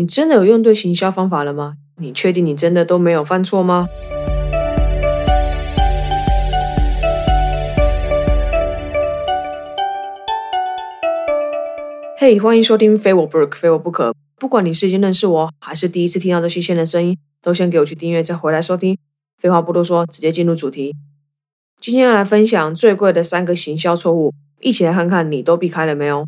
你真的有用对行销方法了吗？你确定你真的都没有犯错吗？嘿，欢迎收听非我不可，非我不可。不管你是已经认识我，还是第一次听到这新鲜的声音，都先给我去订阅，再回来收听。废话不多说，直接进入主题。今天要来分享最贵的三个行销错误，一起来看看你都避开了没有。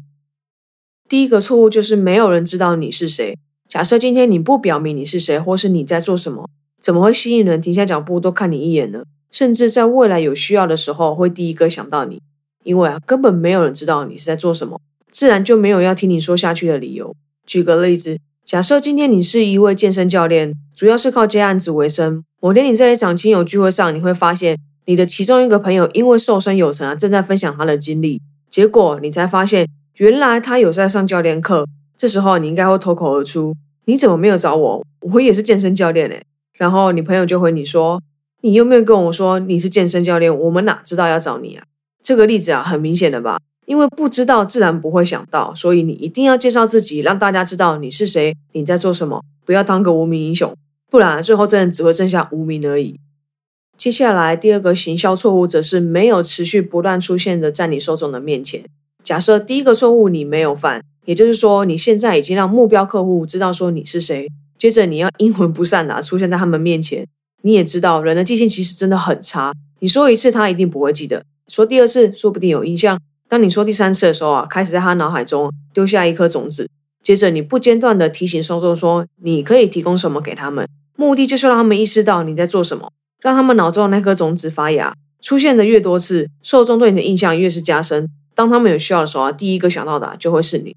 第一个错误就是没有人知道你是谁。假设今天你不表明你是谁，或是你在做什么，怎么会吸引人停下脚步多看你一眼呢？甚至在未来有需要的时候，会第一个想到你，因为啊，根本没有人知道你是在做什么，自然就没有要听你说下去的理由。举个例子，假设今天你是一位健身教练，主要是靠接案子为生。某天你在一场亲友聚会上，你会发现你的其中一个朋友因为瘦身有成啊，正在分享他的经历，结果你才发现。原来他有在上教练课，这时候你应该会脱口而出：“你怎么没有找我？我也是健身教练嘞。”然后你朋友就回你说：“你有没有跟我说你是健身教练？我们哪知道要找你啊？”这个例子啊，很明显的吧？因为不知道，自然不会想到，所以你一定要介绍自己，让大家知道你是谁，你在做什么，不要当个无名英雄，不然最后真的只会剩下无名而已。接下来第二个行销错误，则是没有持续不断出现的在你受众的面前。假设第一个错误你没有犯，也就是说你现在已经让目标客户知道说你是谁。接着你要阴魂不散的出现在他们面前。你也知道人的记性其实真的很差，你说一次他一定不会记得，说第二次说不定有印象。当你说第三次的时候啊，开始在他脑海中丢下一颗种子。接着你不间断的提醒受众说你可以提供什么给他们，目的就是让他们意识到你在做什么，让他们脑中的那颗种子发芽，出现的越多次，受众对你的印象越是加深。当他们有需要的时候啊，第一个想到的就会是你。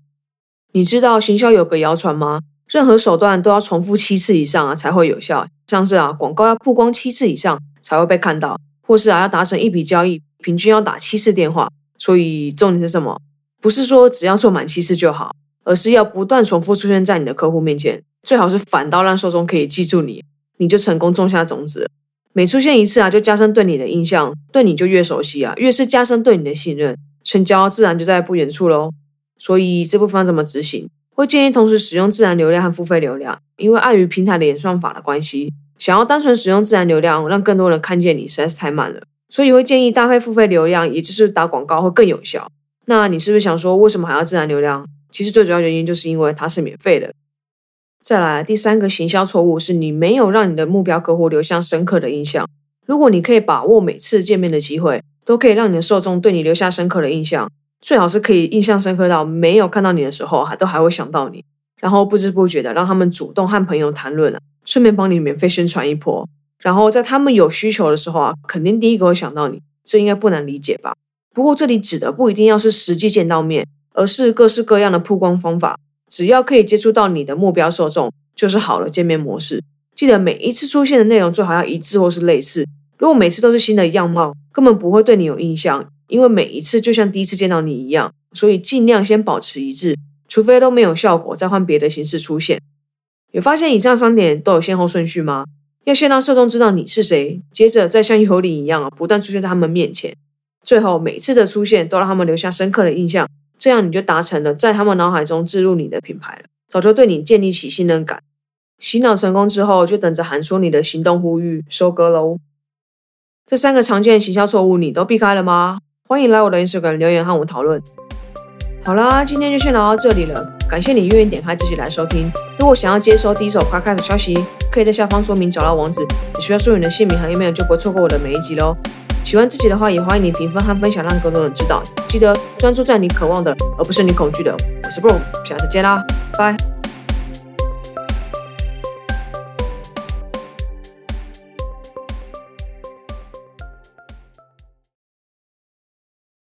你知道行销有个谣传吗？任何手段都要重复七次以上啊才会有效，像是啊广告要曝光七次以上才会被看到，或是啊要达成一笔交易，平均要打七次电话。所以重点是什么？不是说只要做满七次就好，而是要不断重复出现在你的客户面前，最好是反倒让受众可以记住你，你就成功种下种子。每出现一次啊，就加深对你的印象，对你就越熟悉啊，越是加深对你的信任。成交自然就在不远处喽，所以这部分怎么执行？会建议同时使用自然流量和付费流量，因为碍于平台的演算法的关系，想要单纯使用自然流量让更多人看见你实在是太慢了，所以会建议搭配付费流量，也就是打广告会更有效。那你是不是想说，为什么还要自然流量？其实最主要原因就是因为它是免费的。再来，第三个行销错误是你没有让你的目标客户留下深刻的印象。如果你可以把握每次见面的机会。都可以让你的受众对你留下深刻的印象，最好是可以印象深刻到没有看到你的时候还都还会想到你，然后不知不觉的让他们主动和朋友谈论啊，顺便帮你免费宣传一波，然后在他们有需求的时候啊，肯定第一个会想到你，这应该不难理解吧？不过这里指的不一定要是实际见到面，而是各式各样的曝光方法，只要可以接触到你的目标受众，就是好的见面模式。记得每一次出现的内容最好要一致或是类似。如果每次都是新的样貌，根本不会对你有印象，因为每一次就像第一次见到你一样，所以尽量先保持一致，除非都没有效果，再换别的形式出现。有发现以上三点都有先后顺序吗？要先让受众知道你是谁，接着再像幽灵一样啊，不断出现在他们面前，最后每次的出现都让他们留下深刻的印象，这样你就达成了在他们脑海中植入你的品牌了，早就对你建立起信任感。洗脑成功之后，就等着喊出你的行动呼吁，收割喽。这三个常见行销错误你都避开了吗？欢迎来我的 Instagram 留言和我讨论。好啦，今天就先聊到这里了。感谢你愿意点开自己来收听。如果想要接收第一手快开的消息，可以在下方说明找到网址。只需要输入你的姓名和 email 就不会错过我的每一集喽。喜欢自己的话，也欢迎你评分和分享，让更多人知道。记得专注在你渴望的，而不是你恐惧的。我是 Bro，下次见啦，拜。